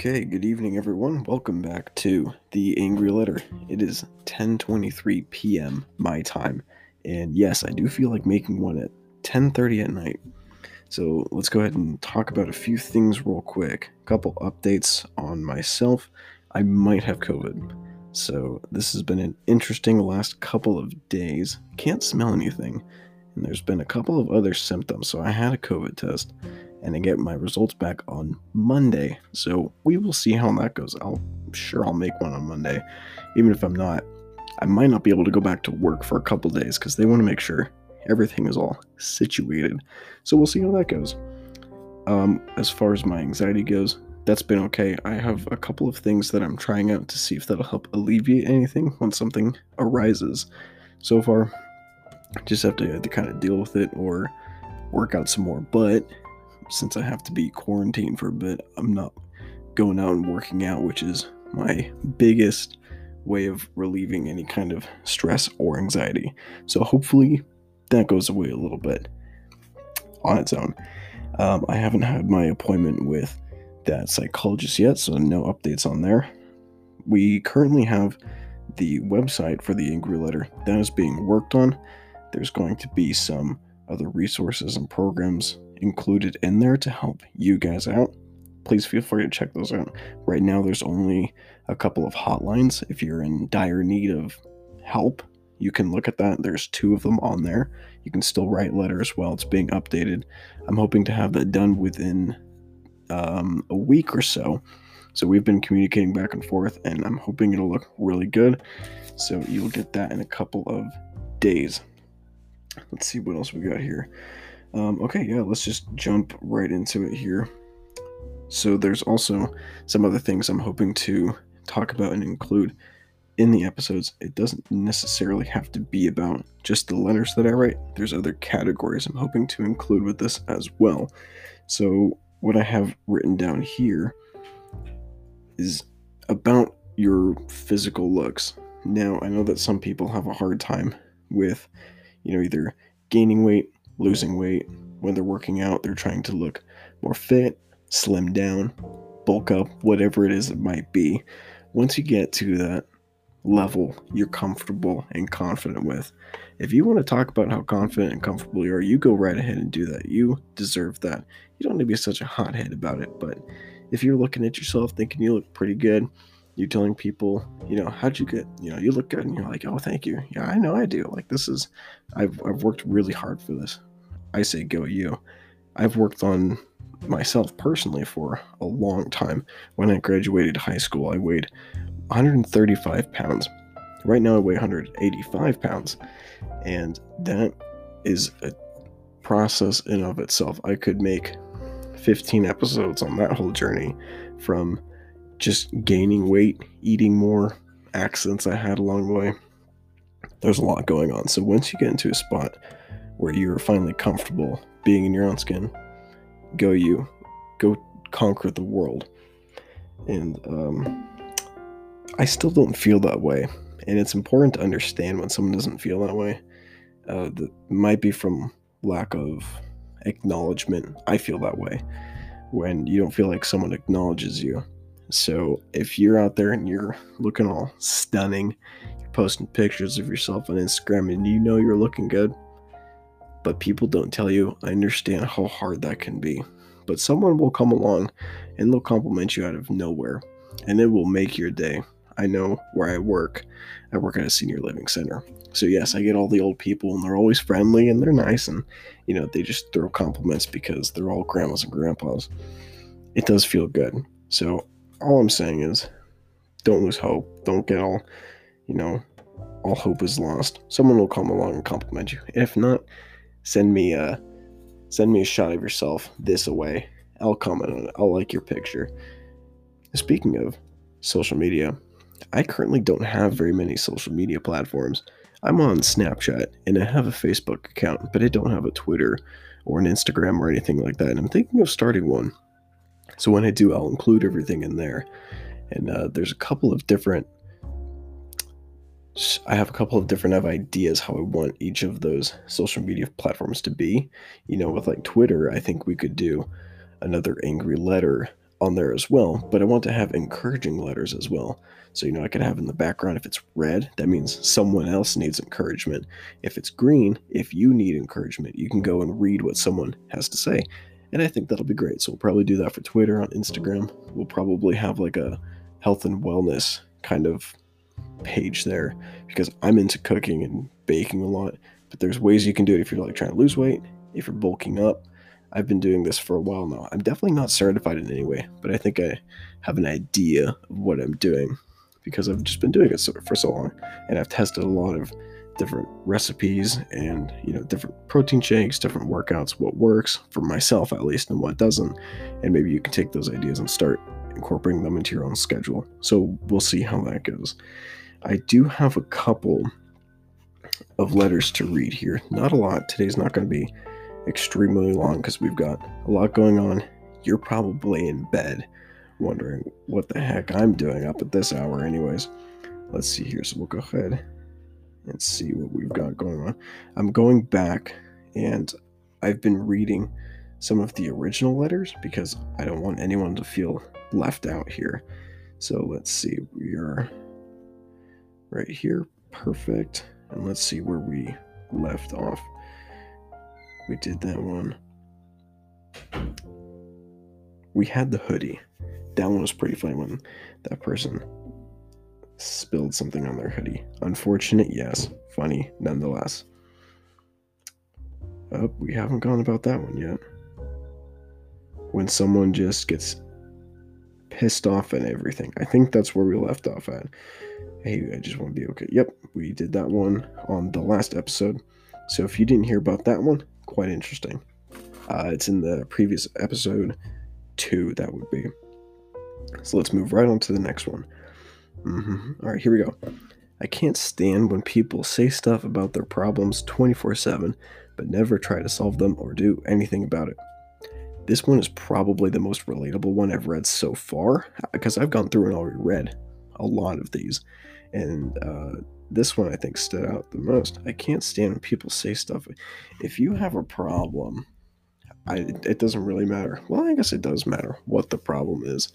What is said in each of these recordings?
Okay, good evening everyone. Welcome back to the Angry Letter. It is 10:23 p.m. my time. And yes, I do feel like making one at 10:30 at night. So, let's go ahead and talk about a few things real quick. A couple updates on myself. I might have COVID. So, this has been an interesting last couple of days. Can't smell anything. And there's been a couple of other symptoms. So, I had a COVID test and I get my results back on Monday. So we will see how that goes. I'll I'm sure I'll make one on Monday. Even if I'm not, I might not be able to go back to work for a couple days because they want to make sure everything is all situated. So we'll see how that goes. Um, as far as my anxiety goes, that's been okay. I have a couple of things that I'm trying out to see if that'll help alleviate anything when something arises. So far, just have to, to kind of deal with it or work out some more. But since I have to be quarantined for a bit, I'm not going out and working out, which is my biggest way of relieving any kind of stress or anxiety. So hopefully that goes away a little bit on its own. Um, I haven't had my appointment with that psychologist yet, so no updates on there. We currently have the website for the Angry Letter that is being worked on. There's going to be some other resources and programs included in there to help you guys out. Please feel free to check those out. Right now, there's only a couple of hotlines. If you're in dire need of help, you can look at that. There's two of them on there. You can still write letters while it's being updated. I'm hoping to have that done within um, a week or so. So we've been communicating back and forth, and I'm hoping it'll look really good. So you'll get that in a couple of days. Let's see what else we got here. Um, okay, yeah, let's just jump right into it here. So, there's also some other things I'm hoping to talk about and include in the episodes. It doesn't necessarily have to be about just the letters that I write, there's other categories I'm hoping to include with this as well. So, what I have written down here is about your physical looks. Now, I know that some people have a hard time with, you know, either gaining weight losing weight. When they're working out, they're trying to look more fit, slim down, bulk up, whatever it is it might be. Once you get to that level you're comfortable and confident with, if you want to talk about how confident and comfortable you are, you go right ahead and do that. You deserve that. You don't need to be such a hothead about it, but if you're looking at yourself thinking you look pretty good, you're telling people, you know, how'd you get, you know, you look good, and you're like, oh, thank you. Yeah, I know I do. Like, this is, I've, I've worked really hard for this. I say go you. I've worked on myself personally for a long time. When I graduated high school, I weighed 135 pounds. Right now, I weigh 185 pounds, and that is a process in of itself. I could make 15 episodes on that whole journey from just gaining weight, eating more, accidents I had along the way. There's a lot going on. So once you get into a spot where you're finally comfortable being in your own skin, go you, go conquer the world. And um, I still don't feel that way. And it's important to understand when someone doesn't feel that way. Uh, that might be from lack of acknowledgement. I feel that way when you don't feel like someone acknowledges you. So if you're out there and you're looking all stunning, you're posting pictures of yourself on Instagram and you know you're looking good, but people don't tell you. I understand how hard that can be. But someone will come along and they'll compliment you out of nowhere, and it will make your day. I know where I work. I work at a senior living center. So, yes, I get all the old people, and they're always friendly and they're nice, and you know, they just throw compliments because they're all grandmas and grandpas. It does feel good. So, all I'm saying is don't lose hope. Don't get all, you know, all hope is lost. Someone will come along and compliment you. If not, send me a send me a shot of yourself this away. I'll comment on it. I'll like your picture. Speaking of social media, I currently don't have very many social media platforms. I'm on Snapchat and I have a Facebook account, but I don't have a Twitter or an Instagram or anything like that. And I'm thinking of starting one. So when I do, I'll include everything in there. And uh, there's a couple of different I have a couple of different of ideas how I want each of those social media platforms to be. You know, with like Twitter, I think we could do another angry letter on there as well, but I want to have encouraging letters as well. So, you know, I could have in the background if it's red, that means someone else needs encouragement. If it's green, if you need encouragement, you can go and read what someone has to say. And I think that'll be great. So, we'll probably do that for Twitter, on Instagram. We'll probably have like a health and wellness kind of page there because I'm into cooking and baking a lot. But there's ways you can do it if you're like trying to lose weight, if you're bulking up, I've been doing this for a while now. I'm definitely not certified in any way, but I think I have an idea of what I'm doing because I've just been doing it for so long, and I've tested a lot of different recipes and you know different protein shakes, different workouts, what works for myself at least, and what doesn't, and maybe you can take those ideas and start incorporating them into your own schedule. So we'll see how that goes. I do have a couple of letters to read here. Not a lot. Today's not going to be extremely long because we've got a lot going on. You're probably in bed wondering what the heck I'm doing up at this hour, anyways. Let's see here. So we'll go ahead and see what we've got going on. I'm going back and I've been reading some of the original letters because I don't want anyone to feel left out here. So let's see. We are right here. Perfect. And let's see where we left off we did that one. We had the hoodie. That one was pretty funny when that person spilled something on their hoodie. Unfortunate, yes. Funny, nonetheless. Oh, we haven't gone about that one yet. When someone just gets pissed off and everything. I think that's where we left off at. Hey, I just want to be okay. Yep, we did that one on the last episode. So if you didn't hear about that one, quite interesting. Uh, it's in the previous episode two, that would be. So let's move right on to the next one. Mm-hmm. All right, here we go. I can't stand when people say stuff about their problems 24 7, but never try to solve them or do anything about it. This one is probably the most relatable one I've read so far because I've gone through and already read a lot of these. And uh, this one I think stood out the most. I can't stand when people say stuff. If you have a problem, I, it doesn't really matter. Well, I guess it does matter what the problem is.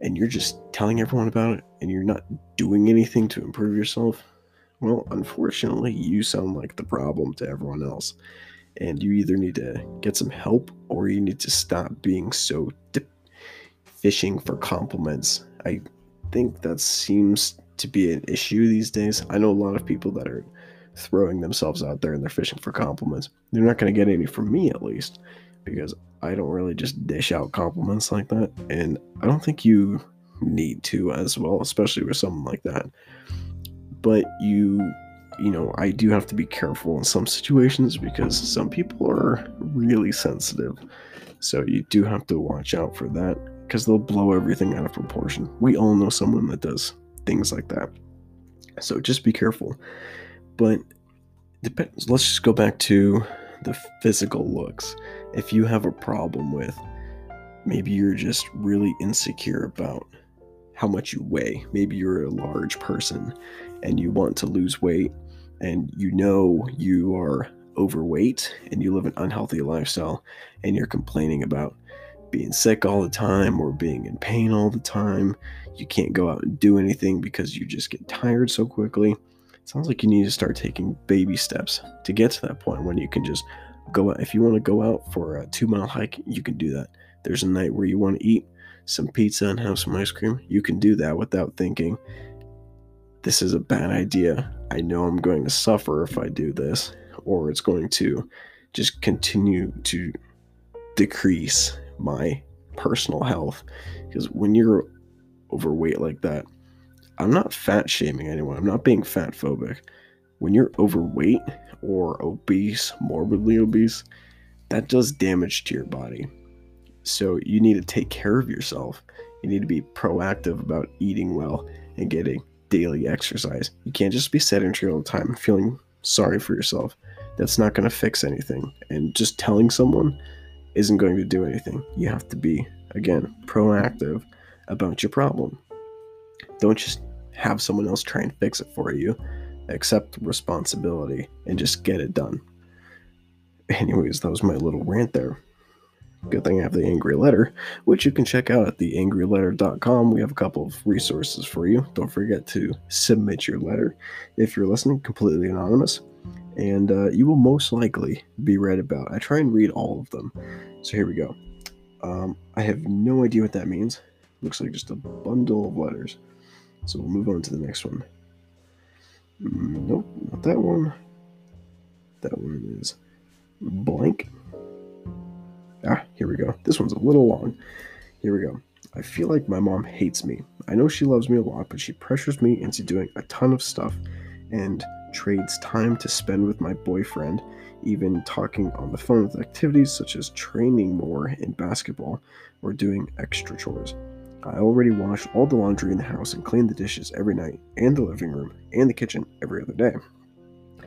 And you're just telling everyone about it and you're not doing anything to improve yourself. Well, unfortunately, you sound like the problem to everyone else. And you either need to get some help or you need to stop being so dip- fishing for compliments. I think that seems to be an issue these days. I know a lot of people that are throwing themselves out there and they're fishing for compliments. They're not going to get any from me, at least, because I don't really just dish out compliments like that. And I don't think you need to as well, especially with someone like that. But you, you know, I do have to be careful in some situations because some people are really sensitive. So you do have to watch out for that because they'll blow everything out of proportion. We all know someone that does things like that. So just be careful. But depends. Let's just go back to the physical looks. If you have a problem with maybe you're just really insecure about how much you weigh, maybe you're a large person and you want to lose weight and you know you are overweight and you live an unhealthy lifestyle and you're complaining about being sick all the time or being in pain all the time. You can't go out and do anything because you just get tired so quickly. It sounds like you need to start taking baby steps to get to that point when you can just go out. If you want to go out for a two mile hike, you can do that. There's a night where you want to eat some pizza and have some ice cream. You can do that without thinking, this is a bad idea. I know I'm going to suffer if I do this, or it's going to just continue to decrease my personal health. Because when you're overweight like that i'm not fat shaming anyone. I'm not being fat phobic. When you're overweight or obese morbidly obese that does damage to your body. So you need to take care of yourself. You need to be proactive about eating well and getting daily exercise you can't just be sedentary all the time feeling sorry for yourself that's not going to fix anything and just telling someone isn't going to do anything. You have to be, again, proactive about your problem. Don't just have someone else try and fix it for you. Accept responsibility and just get it done. Anyways, that was my little rant there. Good thing I have the Angry Letter, which you can check out at theangryletter.com. We have a couple of resources for you. Don't forget to submit your letter if you're listening, completely anonymous, and uh, you will most likely be read about. I try and read all of them. So here we go. Um, I have no idea what that means. Looks like just a bundle of letters. So we'll move on to the next one. Mm, nope, not that one. That one is blank. Go. This one's a little long. Here we go. I feel like my mom hates me. I know she loves me a lot, but she pressures me into doing a ton of stuff and trades time to spend with my boyfriend, even talking on the phone with activities such as training more in basketball or doing extra chores. I already wash all the laundry in the house and clean the dishes every night, and the living room, and the kitchen every other day.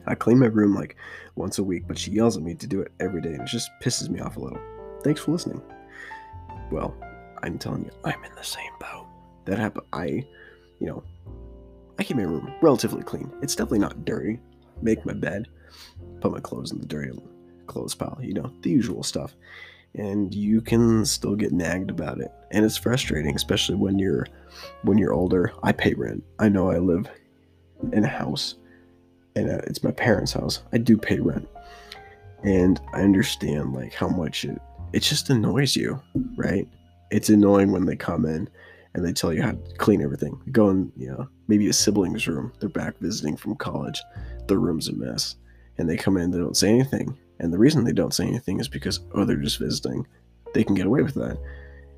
I clean my room like once a week, but she yells at me to do it every day, and it just pisses me off a little. Thanks for listening. Well, I'm telling you, I'm in the same boat. That happened. I, you know, I keep my room relatively clean. It's definitely not dirty. Make my bed, put my clothes in the dirty clothes pile, you know, the usual stuff. And you can still get nagged about it. And it's frustrating, especially when you're when you're older. I pay rent. I know I live in a house and uh, it's my parents' house. I do pay rent. And I understand like how much it it just annoys you, right? It's annoying when they come in and they tell you how to clean everything. Go in, you know, maybe a sibling's room. They're back visiting from college. Their room's a mess. And they come in, they don't say anything. And the reason they don't say anything is because, oh, they're just visiting. They can get away with that.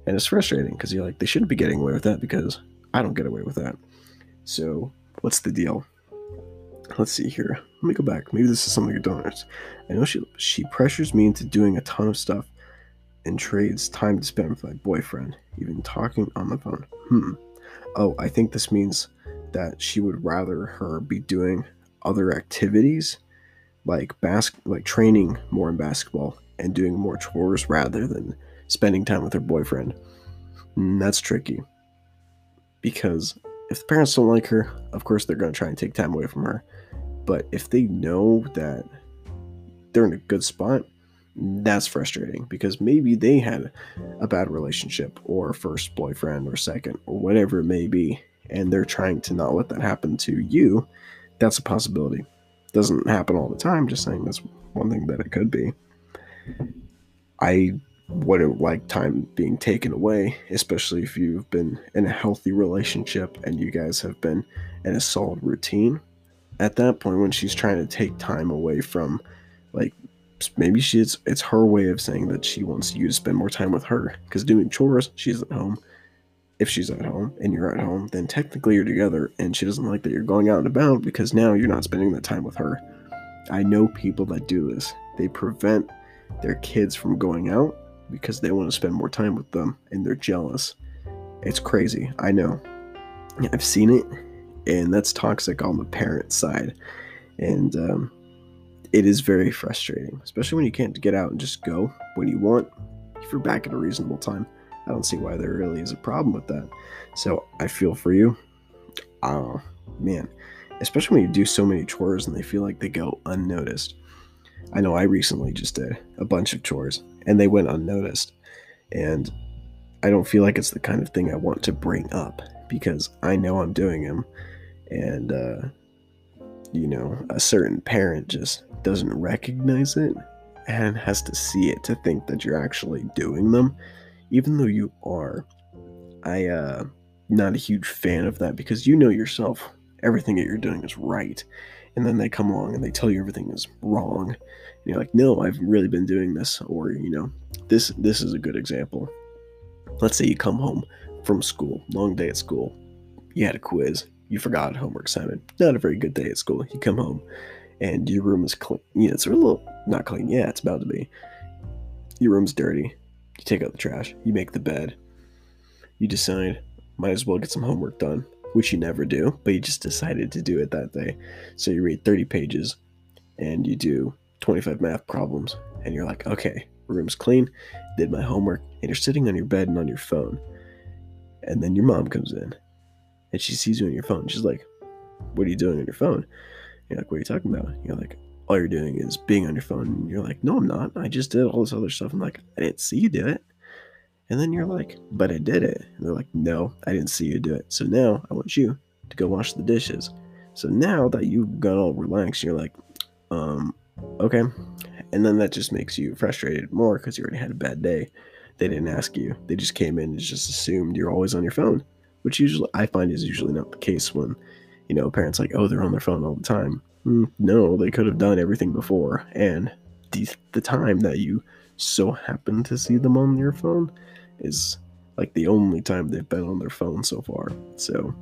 And it's frustrating because you're like, they shouldn't be getting away with that because I don't get away with that. So, what's the deal? Let's see here. Let me go back. Maybe this is something you don't. I know she she pressures me into doing a ton of stuff and trades time to spend with my boyfriend, even talking on the phone. Hmm. Oh, I think this means that she would rather her be doing other activities like bas- like training more in basketball and doing more chores rather than spending time with her boyfriend. And hmm, that's tricky. Because if the parents don't like her, of course they're going to try and take time away from her. But if they know that they're in a good spot, that's frustrating because maybe they had a bad relationship or first boyfriend or second or whatever it may be and they're trying to not let that happen to you. That's a possibility. Doesn't happen all the time just saying that's one thing that it could be. I wouldn't like time being taken away especially if you've been in a healthy relationship and you guys have been in a solid routine. At that point when she's trying to take time away from like maybe she's it's her way of saying that she wants you to spend more time with her. Because doing chores she's at home. If she's at home and you're at home then technically you're together and she doesn't like that you're going out and about because now you're not spending that time with her. I know people that do this. They prevent their kids from going out because they want to spend more time with them and they're jealous. It's crazy. I know. I've seen it and that's toxic on the parent side. And um, it is very frustrating, especially when you can't get out and just go when you want. If you're back at a reasonable time, I don't see why there really is a problem with that. So I feel for you. Oh, man. Especially when you do so many chores and they feel like they go unnoticed. I know I recently just did a bunch of chores and they went unnoticed. And I don't feel like it's the kind of thing I want to bring up because I know I'm doing them. And, uh, you know, a certain parent just doesn't recognize it and has to see it to think that you're actually doing them, even though you are. I uh not a huge fan of that because you know yourself everything that you're doing is right. And then they come along and they tell you everything is wrong. And you're like, no, I've really been doing this. Or, you know, this this is a good example. Let's say you come home from school, long day at school. You had a quiz you forgot homework assignment. Not a very good day at school. You come home and your room is clean. Yeah, it's a little not clean. Yeah, it's about to be. Your room's dirty. You take out the trash. You make the bed. You decide, might as well get some homework done, which you never do, but you just decided to do it that day. So you read 30 pages and you do 25 math problems, and you're like, okay, room's clean, did my homework, and you're sitting on your bed and on your phone. And then your mom comes in and she sees you on your phone. She's like, What are you doing on your phone? You're like, What are you talking about? You're like, all you're doing is being on your phone and you're like, no, I'm not. I just did all this other stuff. I'm like, I didn't see you do it. And then you're like, but I did it. And they're like, no, I didn't see you do it. So now I want you to go wash the dishes. So now that you've got all relaxed, you're like, um, okay. And then that just makes you frustrated more because you already had a bad day. They didn't ask you. They just came in and just assumed you're always on your phone, which usually I find is usually not the case when, you know, parents like, oh, they're on their phone all the time. Mm, no, they could have done everything before. And the, the time that you so happen to see them on your phone is like the only time they've been on their phone so far. So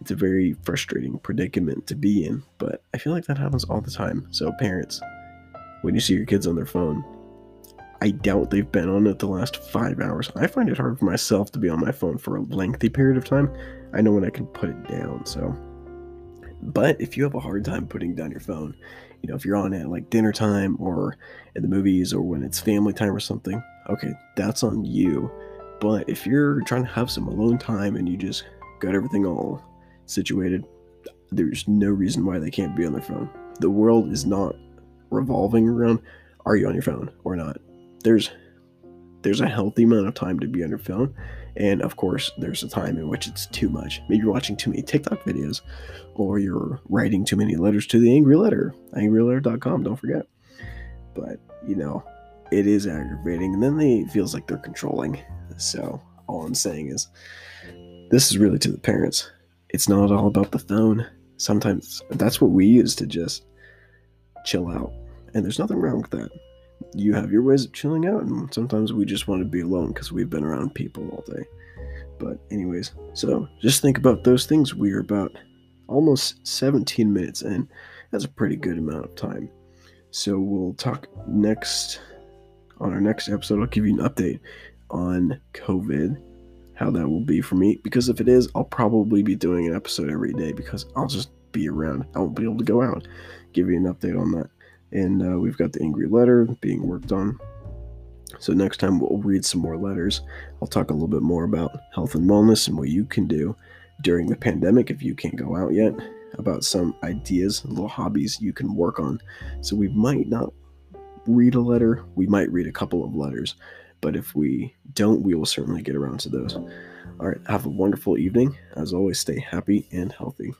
it's a very frustrating predicament to be in, but I feel like that happens all the time. So, parents, when you see your kids on their phone, I doubt they've been on it the last five hours. I find it hard for myself to be on my phone for a lengthy period of time. I know when I can put it down, so. But if you have a hard time putting down your phone, you know, if you're on at like dinner time or at the movies or when it's family time or something, okay, that's on you. But if you're trying to have some alone time and you just got everything all situated, there's no reason why they can't be on their phone. The world is not revolving around are you on your phone or not. There's there's a healthy amount of time to be on your phone. And of course, there's a time in which it's too much. Maybe you're watching too many TikTok videos, or you're writing too many letters to the Angry Letter, angryletter.com, don't forget. But, you know, it is aggravating. And then they, it feels like they're controlling. So, all I'm saying is, this is really to the parents it's not all about the phone. Sometimes that's what we use to just chill out. And there's nothing wrong with that. You have your ways of chilling out, and sometimes we just want to be alone because we've been around people all day. But, anyways, so just think about those things. We are about almost 17 minutes in. That's a pretty good amount of time. So, we'll talk next on our next episode. I'll give you an update on COVID how that will be for me. Because if it is, I'll probably be doing an episode every day because I'll just be around. I won't be able to go out. Give you an update on that. And uh, we've got the angry letter being worked on. So next time we'll read some more letters. I'll talk a little bit more about health and wellness and what you can do during the pandemic if you can't go out yet. About some ideas, little hobbies you can work on. So we might not read a letter, we might read a couple of letters but if we don't, we will certainly get around to those. All right, have a wonderful evening. As always, stay happy and healthy.